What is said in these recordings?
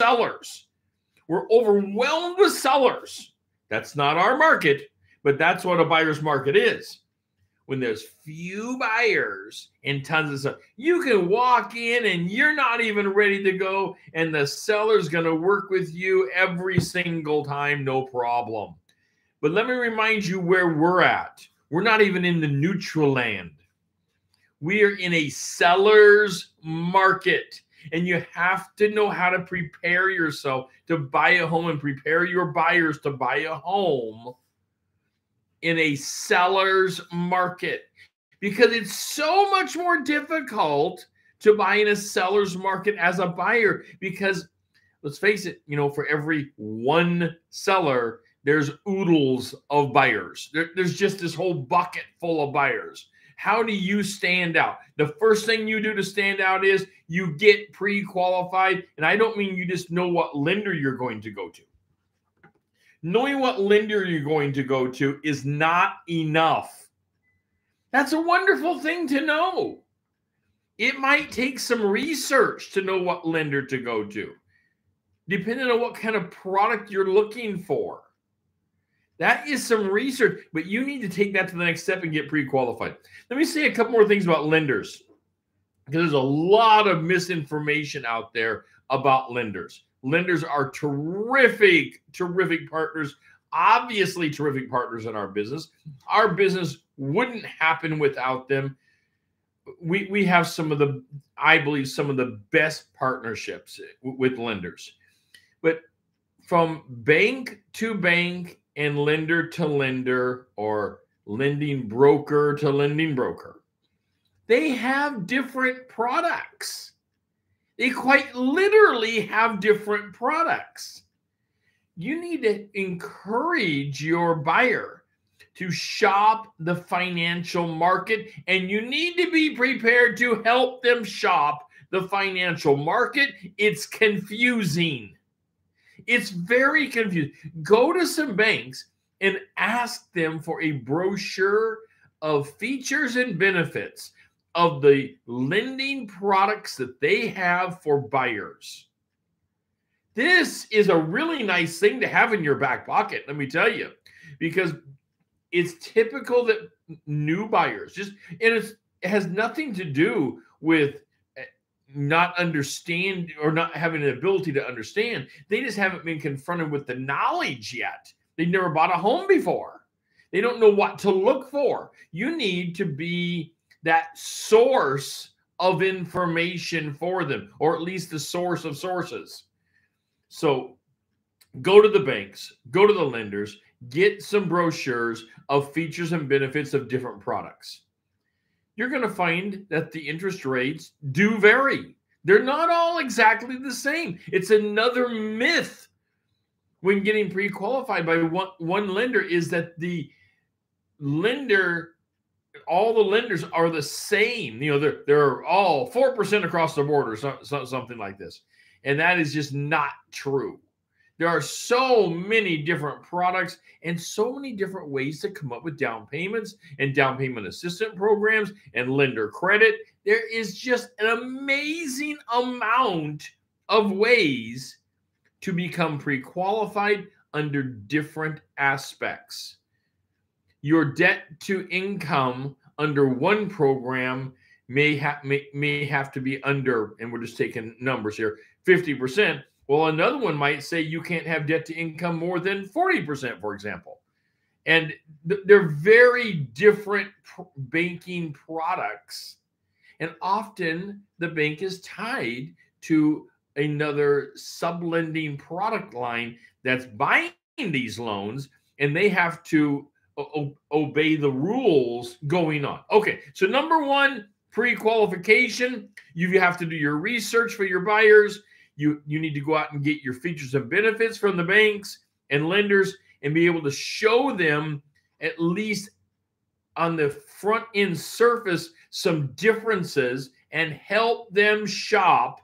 sellers. We're overwhelmed with sellers. That's not our market, but that's what a buyer's market is. When there's few buyers and tons of stuff, you can walk in and you're not even ready to go, and the seller's going to work with you every single time, no problem. But let me remind you where we're at. We're not even in the neutral land. We are in a seller's market and you have to know how to prepare yourself to buy a home and prepare your buyers to buy a home in a seller's market. Because it's so much more difficult to buy in a seller's market as a buyer because let's face it you know for every one seller there's oodles of buyers. There, there's just this whole bucket full of buyers how do you stand out? The first thing you do to stand out is you get pre qualified. And I don't mean you just know what lender you're going to go to. Knowing what lender you're going to go to is not enough. That's a wonderful thing to know. It might take some research to know what lender to go to, depending on what kind of product you're looking for. That is some research, but you need to take that to the next step and get pre qualified. Let me say a couple more things about lenders because there's a lot of misinformation out there about lenders. Lenders are terrific, terrific partners, obviously, terrific partners in our business. Our business wouldn't happen without them. We, we have some of the, I believe, some of the best partnerships with lenders. But from bank to bank and lender to lender or lending broker to lending broker. They have different products. They quite literally have different products. You need to encourage your buyer to shop the financial market, and you need to be prepared to help them shop the financial market. It's confusing. It's very confusing. Go to some banks and ask them for a brochure of features and benefits of the lending products that they have for buyers. This is a really nice thing to have in your back pocket, let me tell you, because it's typical that new buyers just, and it has nothing to do with not understand or not having an ability to understand. They just haven't been confronted with the knowledge yet. They've never bought a home before. They don't know what to look for. You need to be that source of information for them, or at least the source of sources. So go to the banks, go to the lenders, get some brochures of features and benefits of different products you're going to find that the interest rates do vary. They're not all exactly the same. It's another myth when getting pre-qualified by one, one lender is that the lender all the lenders are the same you know they're, they're all 4% across the board or so, so, something like this and that is just not true there are so many different products and so many different ways to come up with down payments and down payment assistant programs and lender credit. There is just an amazing amount of ways to become pre qualified under different aspects. Your debt to income under one program may, ha- may, may have to be under, and we're just taking numbers here, 50%, well, another one might say you can't have debt to income more than 40%, for example. And th- they're very different pr- banking products. And often the bank is tied to another sublending product line that's buying these loans, and they have to o- obey the rules going on. Okay, so number one, pre qualification, you have to do your research for your buyers you you need to go out and get your features and benefits from the banks and lenders and be able to show them at least on the front end surface some differences and help them shop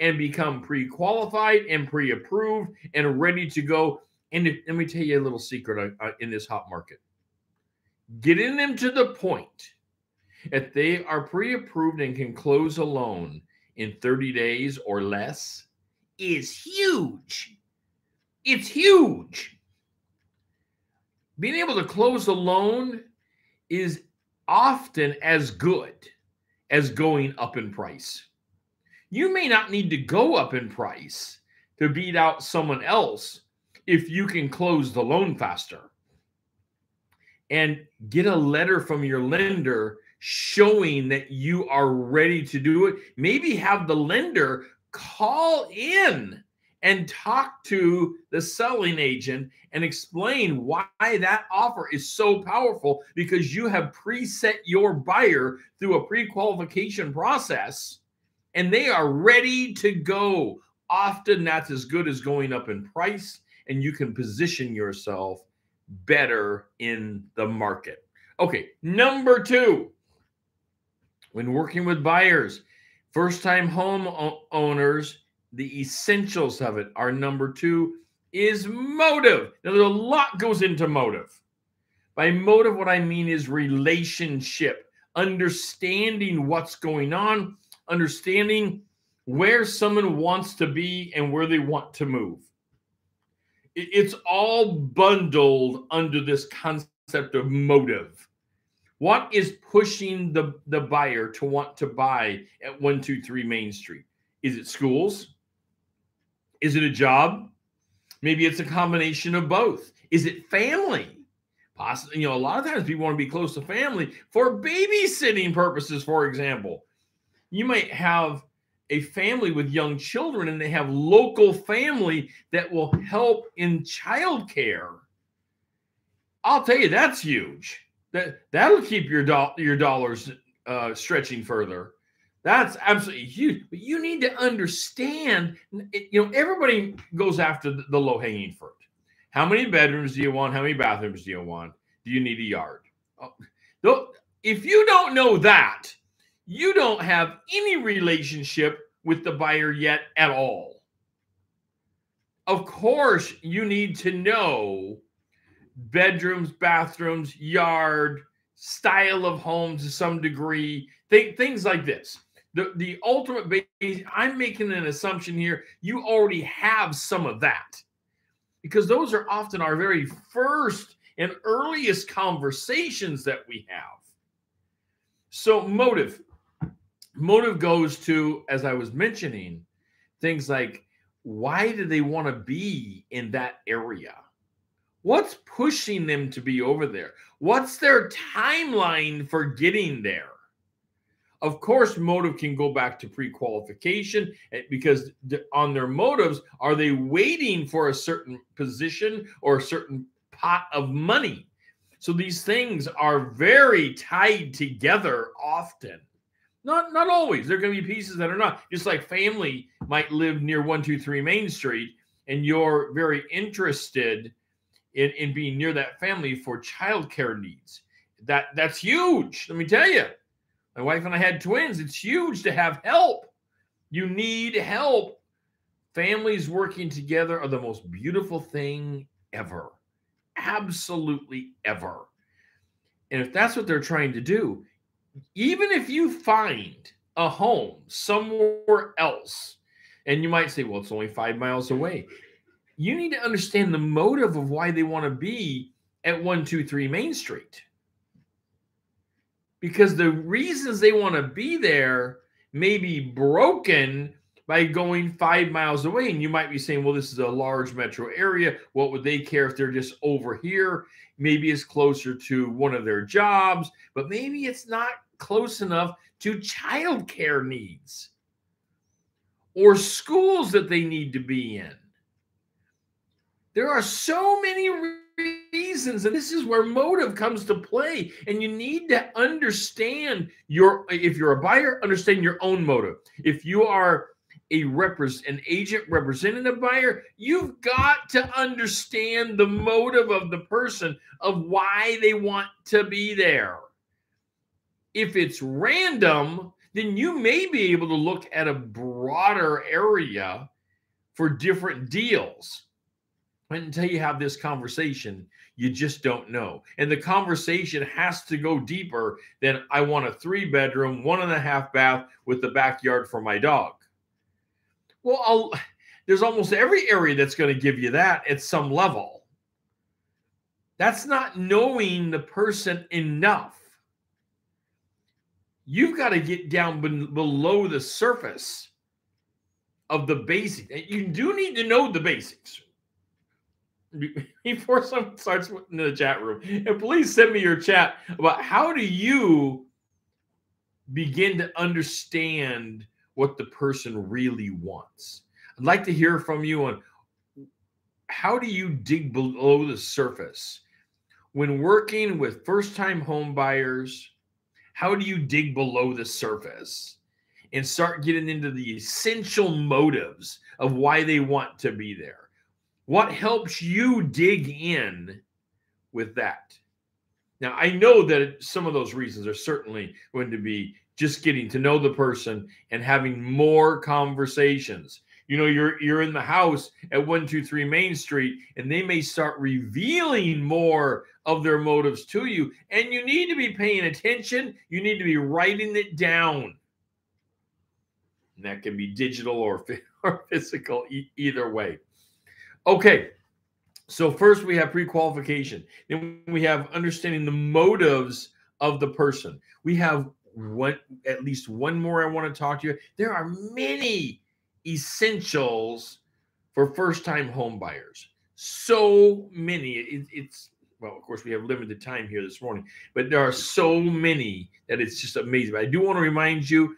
and become pre-qualified and pre-approved and ready to go. And if, let me tell you a little secret uh, uh in this hot market. Getting them to the point if they are pre-approved and can close a loan in 30 days or less is huge. It's huge. Being able to close a loan is often as good as going up in price. You may not need to go up in price to beat out someone else if you can close the loan faster and get a letter from your lender showing that you are ready to do it. Maybe have the lender call in and talk to the selling agent and explain why that offer is so powerful because you have preset your buyer through a pre-qualification process and they are ready to go. Often that's as good as going up in price and you can position yourself better in the market. Okay, number 2. When working with buyers, first time home owners the essentials of it are number two is motive. Now, there's a lot goes into motive. By motive, what I mean is relationship, understanding what's going on, understanding where someone wants to be and where they want to move. It's all bundled under this concept of motive. What is pushing the, the buyer to want to buy at 123 Main Street? Is it schools? Is it a job? Maybe it's a combination of both. Is it family? Possibly, you know, a lot of times people want to be close to family for babysitting purposes, for example. You might have a family with young children and they have local family that will help in childcare. I'll tell you that's huge. That that'll keep your do- your dollars uh, stretching further. That's absolutely huge. But you need to understand, you know, everybody goes after the, low hanging fruit. How many bedrooms do you want? How many bathrooms do you want? Do you need a yard? Oh, if you don't know that, you don't have any relationship with the buyer yet at all. Of course, you need to know bedrooms, bathrooms, yard, style of home to some degree, th- things like this. The the ultimate base i'm making an assumption here you already have some of that. Because those are often our very first and earliest conversations that we have. So motive. Motive goes to as i was mentioning things like why do they want to be in that area what's pushing them to be over there what's their timeline for getting there of course, motive can go back to pre qualification eh, because on their motives, are they waiting for a certain position or a certain pot of money? So these things are very tied together often. Not not always. There are going to be pieces that are not. Just like family might live near 123 Main Street and you're very interested in, in being near that family for childcare needs. That that's huge. Let me tell you my wife and I had twins. It's huge to have help. You need help. Families working together are the most beautiful thing ever. Absolutely ever. And if that's what they're trying to do, even if you find a home somewhere else, and you might say, well, it's only five miles away, you need to understand the motive of why they want to be at 123 Main Street because the reasons they want to be there may be broken by going five miles away. And you might be saying, well, this is a large metro area. What would they care if they're just over here? Maybe it's closer to one of their jobs, but maybe it's not close enough to childcare needs or schools that they need to be in. There are so many reasons and this is where motive comes to play and you need to understand your if you're a buyer understand your own motive. If you are a represent an agent representing a buyer you've got to understand the motive of the person of why they want to be there. If it's random then you may be able to look at a broader area for different deals until you have this conversation, you just don't know. And the conversation has to go deeper than I want a three bedroom, one and a half bath with the backyard for my dog. Well, I'll, there's almost every area that's going to give you that at some level. That's not knowing the person enough. You've got to get down below the surface of the basics. You do need to know the basics before someone starts in the chat room. And please send me your chat about how do you begin to understand what the person really wants. I'd like to hear from you on how do you dig below the surface when working with first-time home buyers? How do you dig below the surface and start getting into the essential motives of why they want to be there? What helps you dig in with that? Now, I know that some of those reasons are certainly going to be just getting to know the person and having more conversations. You know, you're you're in the house at 123 Main Street and they may start revealing more of their motives to you and you need to be paying attention, you need to be writing it down. And that can be digital or, or physical e- either way. Okay. So first we have pre-qualification. Then we have understanding the motives of the person. We have one at least one more I want to talk to you. There are many essentials for first-time home buyers. So many. It, it's well, of course, we have limited time here this morning, but there are so many that it's just amazing. But I do want to remind you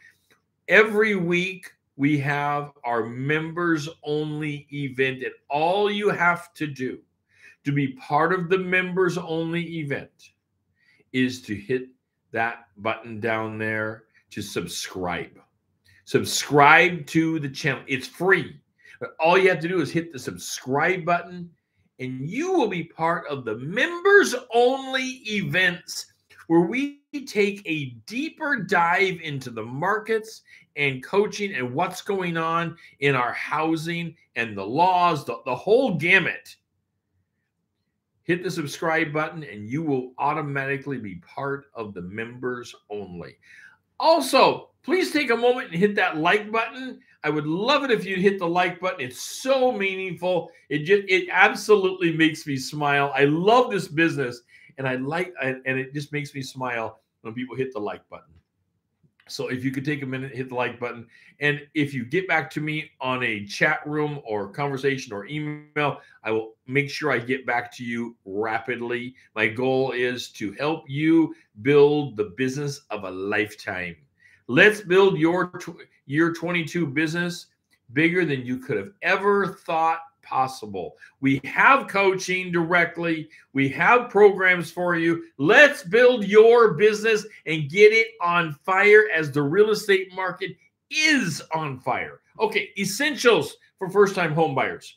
every week we have our members only event, and all you have to do to be part of the members only event is to hit that button down there to subscribe. Subscribe to the channel. It's free. But all you have to do is hit the subscribe button and you will be part of the members only events where we take a deeper dive into the markets and coaching and what's going on in our housing and the laws, the, the whole gamut hit the subscribe button and you will automatically be part of the members only. Also, please take a moment and hit that like button. I would love it if you'd hit the like button. It's so meaningful. It just it absolutely makes me smile. I love this business and I like and it just makes me smile when people hit the like button. So if you could take a minute, hit the like button. And if you get back to me on a chat room or conversation or email, I will make sure I get back to you rapidly. My goal is to help you build the business of a lifetime. Let's build your year 22 business bigger than you could have ever thought possible. We have coaching directly, we have programs for you. Let's build your business and get it on fire as the real estate market is on fire. Okay, essentials for first time home buyers.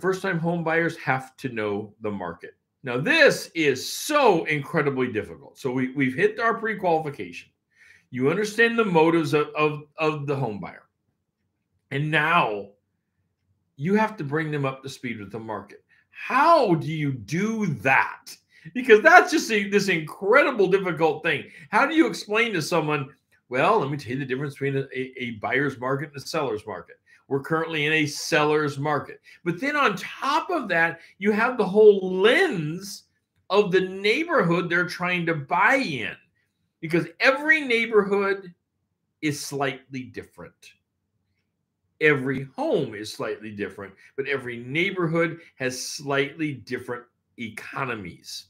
First time home buyers have to know the market. Now, this is so incredibly difficult. So, we, we've hit our pre qualification. You understand the motives of, of, of the home buyer. And now you have to bring them up to speed with the market. How do you do that? Because that's just a, this incredible difficult thing. How do you explain to someone, well, let me tell you the difference between a, a buyer's market and a seller's market. We're currently in a seller's market. But then on top of that, you have the whole lens of the neighborhood they're trying to buy in because every neighborhood is slightly different every home is slightly different, but every neighborhood has slightly different economies.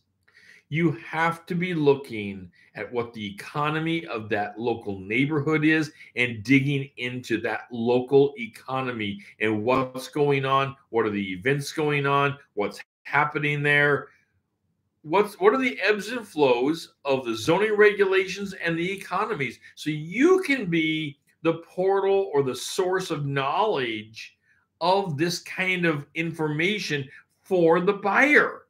You have to be looking at what the economy of that local neighborhood is and digging into that local economy and what's going on, what are the events going on, what's happening there, what's what are the ebbs and flows of the zoning regulations and the economies so you can be the portal or the source of knowledge of this kind of information for the buyer.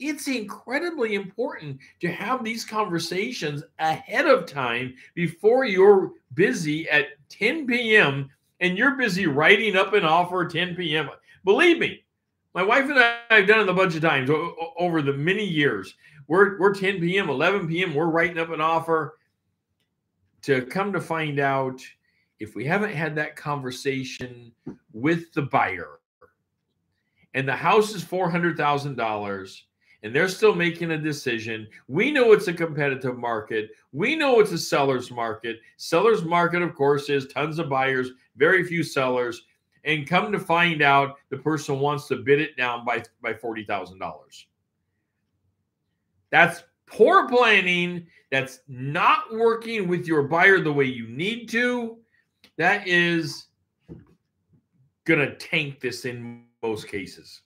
It's incredibly important to have these conversations ahead of time before you're busy at 10 p.m. and you're busy writing up an offer 10 p.m. Believe me, my wife and I have done it a bunch of times over the many years. We're, we're 10 p.m., 11 p.m., we're writing up an offer to come to find out, if we haven't had that conversation with the buyer and the house is $400,000 and they're still making a decision, we know it's a competitive market. We know it's a seller's market. Seller's market, of course, is tons of buyers, very few sellers. And come to find out, the person wants to bid it down by, by $40,000. That's poor planning. That's not working with your buyer the way you need to that is going to tank this in most cases.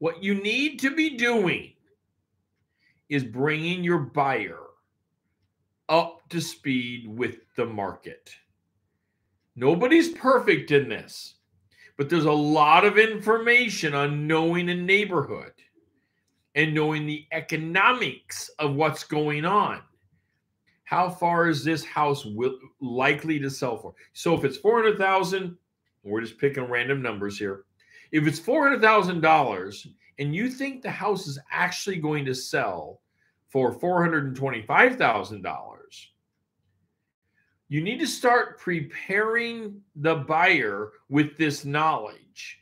What you need to be doing is bringing your buyer up to speed with the market. Nobody's perfect in this, but there's a lot of information on knowing a neighborhood and knowing the economics of what's going on how far is this house will, likely to sell for? So if it's 400,000, we're just picking random numbers here. If it's $400,000 and you think the house is actually going to sell for $425,000, you need to start preparing the buyer with this knowledge.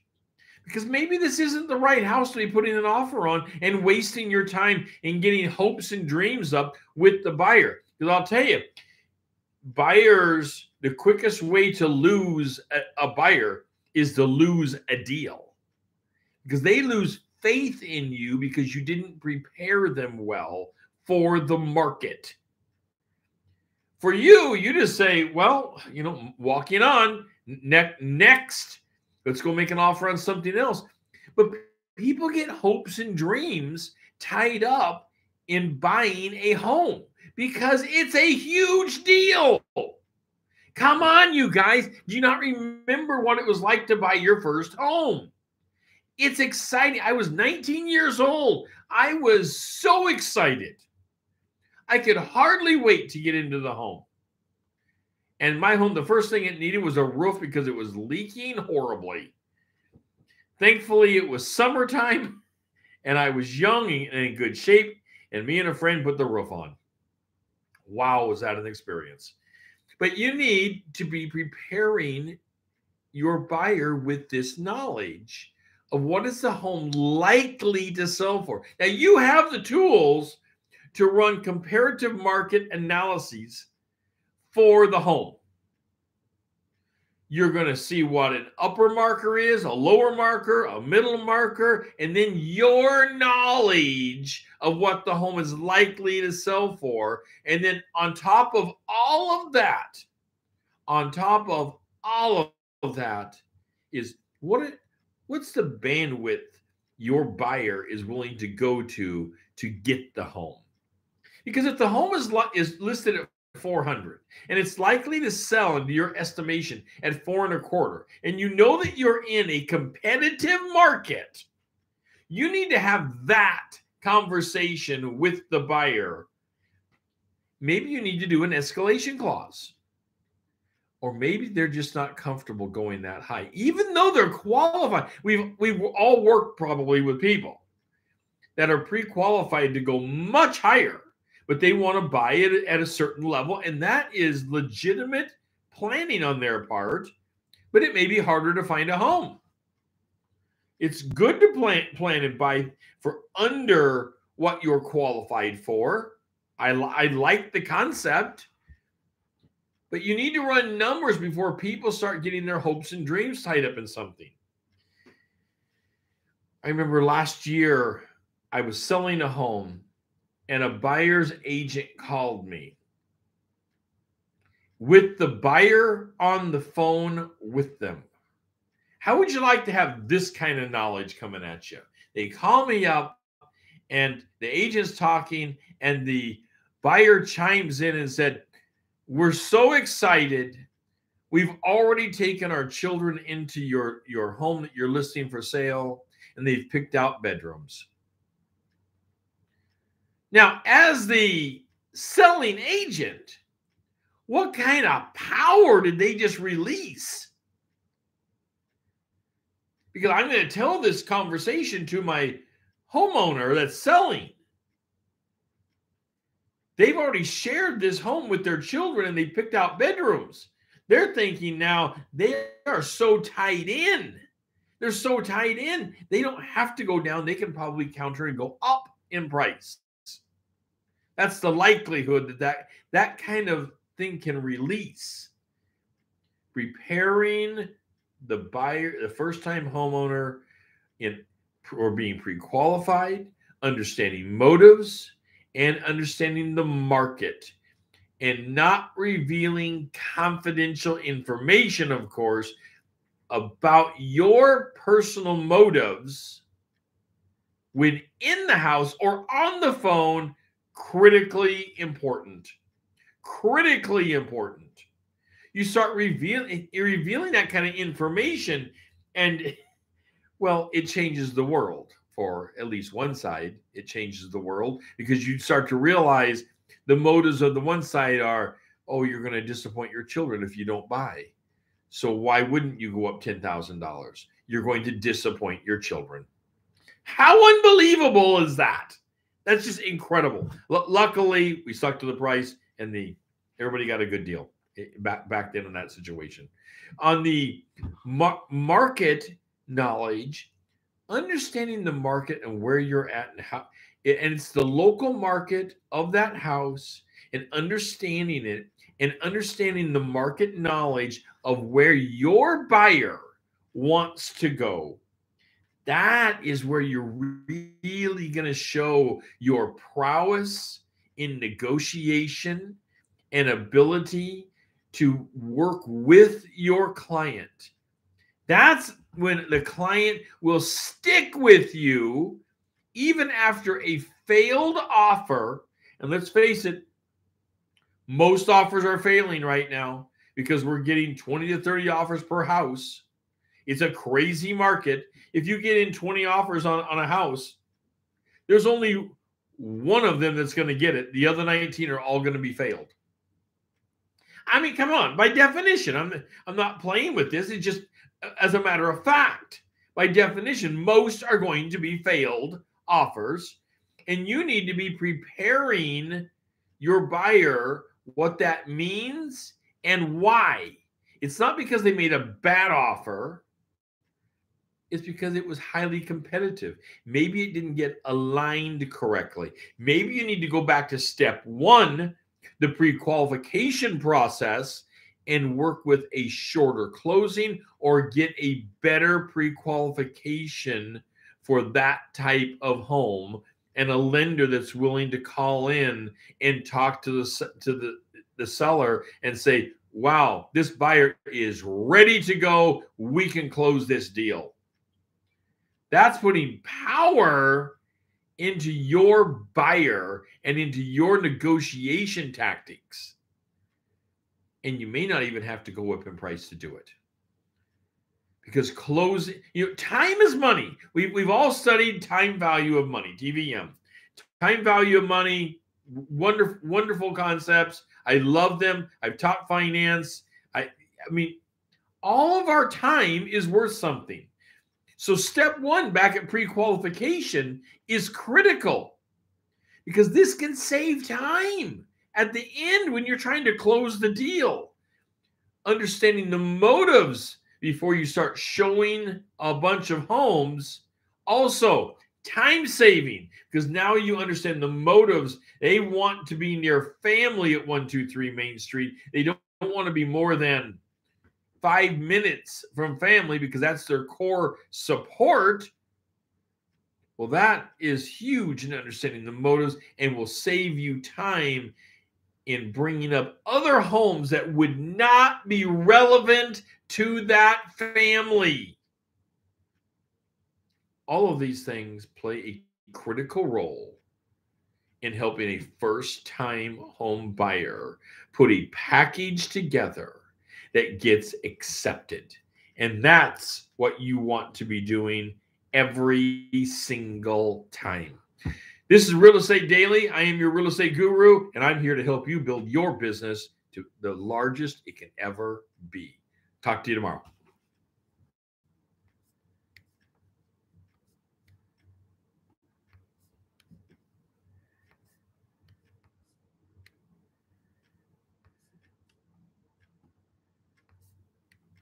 Because maybe this isn't the right house to be putting an offer on and wasting your time in getting hopes and dreams up with the buyer. Because I'll tell you, buyers, the quickest way to lose a, a buyer is to lose a deal because they lose faith in you because you didn't prepare them well for the market. For you, you just say, well, you know, walking on, ne- next, let's go make an offer on something else. But people get hopes and dreams tied up in buying a home because it's a huge deal. Come on, you guys. Do you not remember what it was like to buy your first home? It's exciting. I was 19 years old. I was so excited. I could hardly wait to get into the home. And my home, the first thing it needed was a roof because it was leaking horribly. Thankfully, it was summertime and I was young and in good shape. And me and a friend put the roof on wow, was that an experience? But you need to be preparing your buyer with this knowledge of what is the home likely to sell for. Now, you have the tools to run comparative market analyses for the home. You're going to see what an upper marker is, a lower marker, a middle marker, and then your knowledge of what the home is likely to sell for. And then on top of all of that, on top of all of that is what it, what's the bandwidth your buyer is willing to go to to get the home? Because if the home is, is listed at 400 and it's likely to sell into your estimation at four and a quarter. And you know that you're in a competitive market. You need to have that conversation with the buyer. Maybe you need to do an escalation clause. Or maybe they're just not comfortable going that high. Even though they're qualified we've we've all worked probably with people that are pre-qualified to go much higher but they want to buy it at a certain level. And that is legitimate planning on their part, but it may be harder to find a home. It's good to plan, plan and buy for under what you're qualified for. I, I like the concept, but you need to run numbers before people start getting their hopes and dreams tied up in something. I remember last year I was selling a home and a buyer's agent called me with the buyer on the phone with them. How would you like to have this kind of knowledge coming at you? They call me up and the agent's talking and the buyer chimes in and said, "We're so excited. We've already taken our children into your your home that you're listing for sale and they've picked out bedrooms." Now, as the selling agent, what kind of power did they just release? Because I'm going to tell this conversation to my homeowner that's selling. They've already shared this home with their children and they picked out bedrooms. They're thinking now they are so tied in. They're so tied in, they don't have to go down. They can probably counter and go up in price. That's the likelihood that that, that kind of thing can release. Preparing the buyer, the first time homeowner in or being pre-qualified, understanding motives, and understanding the market and not revealing confidential information, of course, about your personal motives when in the house or on the phone, critically important. Critically important. You start revealing eh, revealing that kind of information, and well, it changes the world for at least one side. It changes the world because you start to realize the motives of the one side are, oh, you're going to disappoint your children if you don't buy. So why wouldn't you go up $10,000? You're going to disappoint your children. How unbelievable is that? That's just incredible. L- luckily, we stuck to the price and the everybody got a good deal eh, back back then in that situation. On the mar- market knowledge, understanding the market and where you're at and how and it's the local market of that house and understanding it and understanding the market knowledge of where your buyer wants to go that is where you're really going to show your prowess in negotiation and ability to work with your client that's when the client will stick with you even after a failed offer, and let's face it, most offers are failing right now because we're getting 20 to 30 offers per house. It's a crazy market. If you get in 20 offers on, on a house, there's only one of them that's going to get it. The other 19 are all going to be failed. I mean, come on. By definition, I'm I'm not playing with this. It's just as a matter of fact. By definition, most are going to be failed offers, and you need to be preparing your buyer what that means and why. It's not because they made a bad offer, it's because it was highly competitive. Maybe it didn't get aligned correctly. Maybe you need to go back to step one, the pre qualification process, and work with a shorter closing or get a better pre qualification for that type of home and a lender that's willing to call in and talk to the to the, the seller and say wow this buyer is ready to go we can close this deal that's putting power into your buyer and into your negotiation tactics and you may not even have to go up in price to do it because closing, you know, time is money. We, we've all studied time value of money, TVM. Time value of money, wonderful, wonderful concepts. I love them. I've taught finance. I, I mean, all of our time is worth something. So, step one back at pre qualification is critical because this can save time at the end when you're trying to close the deal. Understanding the motives before you start showing a bunch of homes. Also, time saving because now you understand the motives. They want to be near family at 123 Main Street. They don't, don't want to be more than five minutes from family because that's their core support. Well, that is huge in understanding the motives and will save you time in bringing up other homes that would not be relevant to that family. All of these things play a critical role in helping a first time home buyer put a package together that gets accepted. And that's what you want to be doing every single time. This is Real Estate Daily. I am your real estate guru, and I'm here to help you build your business to the largest it can ever be. Talk to you tomorrow.